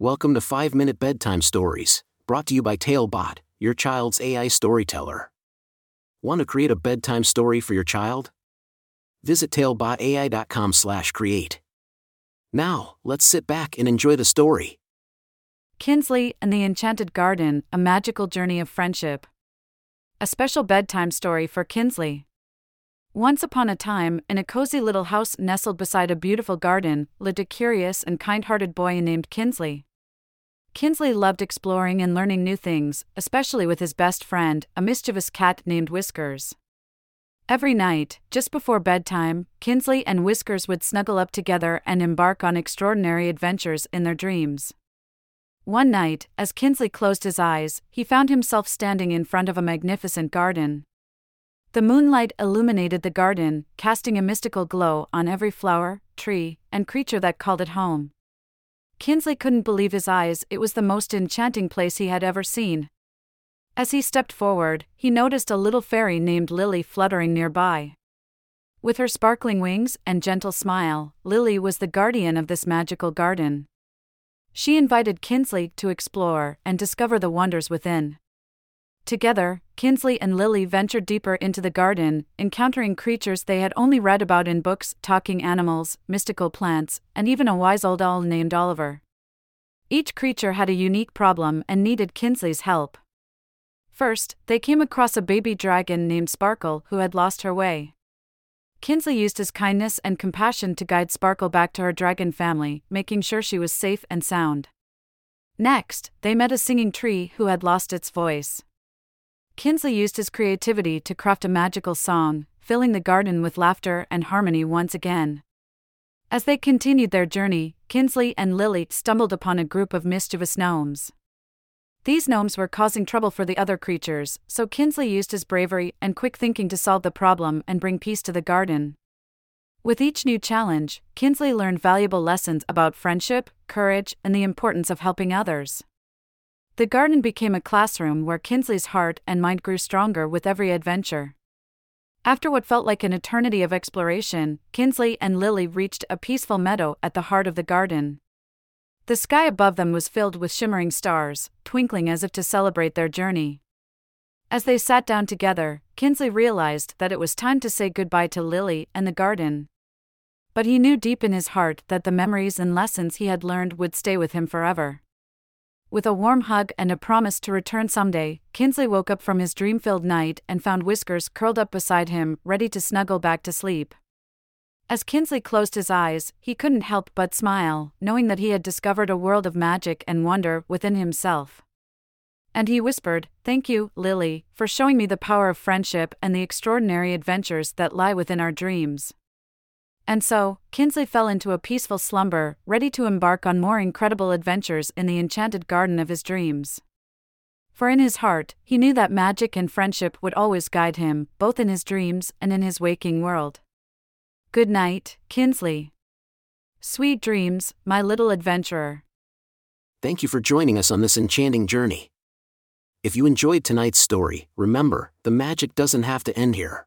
Welcome to 5 Minute Bedtime Stories, brought to you by Talebot, your child's AI storyteller. Want to create a bedtime story for your child? Visit talebotai.com/create. Now, let's sit back and enjoy the story. Kinsley and the Enchanted Garden A Magical Journey of Friendship. A special bedtime story for Kinsley. Once upon a time, in a cozy little house nestled beside a beautiful garden, lived a curious and kind hearted boy named Kinsley. Kinsley loved exploring and learning new things, especially with his best friend, a mischievous cat named Whiskers. Every night, just before bedtime, Kinsley and Whiskers would snuggle up together and embark on extraordinary adventures in their dreams. One night, as Kinsley closed his eyes, he found himself standing in front of a magnificent garden. The moonlight illuminated the garden, casting a mystical glow on every flower, tree, and creature that called it home. Kinsley couldn't believe his eyes, it was the most enchanting place he had ever seen. As he stepped forward, he noticed a little fairy named Lily fluttering nearby. With her sparkling wings and gentle smile, Lily was the guardian of this magical garden. She invited Kinsley to explore and discover the wonders within. Together, Kinsley and Lily ventured deeper into the garden, encountering creatures they had only read about in books talking animals, mystical plants, and even a wise old owl named Oliver. Each creature had a unique problem and needed Kinsley's help. First, they came across a baby dragon named Sparkle who had lost her way. Kinsley used his kindness and compassion to guide Sparkle back to her dragon family, making sure she was safe and sound. Next, they met a singing tree who had lost its voice. Kinsley used his creativity to craft a magical song, filling the garden with laughter and harmony once again. As they continued their journey, Kinsley and Lily stumbled upon a group of mischievous gnomes. These gnomes were causing trouble for the other creatures, so Kinsley used his bravery and quick thinking to solve the problem and bring peace to the garden. With each new challenge, Kinsley learned valuable lessons about friendship, courage, and the importance of helping others. The garden became a classroom where Kinsley's heart and mind grew stronger with every adventure. After what felt like an eternity of exploration, Kinsley and Lily reached a peaceful meadow at the heart of the garden. The sky above them was filled with shimmering stars, twinkling as if to celebrate their journey. As they sat down together, Kinsley realized that it was time to say goodbye to Lily and the garden. But he knew deep in his heart that the memories and lessons he had learned would stay with him forever. With a warm hug and a promise to return someday, Kinsley woke up from his dream filled night and found Whiskers curled up beside him, ready to snuggle back to sleep. As Kinsley closed his eyes, he couldn't help but smile, knowing that he had discovered a world of magic and wonder within himself. And he whispered, Thank you, Lily, for showing me the power of friendship and the extraordinary adventures that lie within our dreams. And so, Kinsley fell into a peaceful slumber, ready to embark on more incredible adventures in the enchanted garden of his dreams. For in his heart, he knew that magic and friendship would always guide him, both in his dreams and in his waking world. Good night, Kinsley. Sweet dreams, my little adventurer. Thank you for joining us on this enchanting journey. If you enjoyed tonight's story, remember, the magic doesn't have to end here.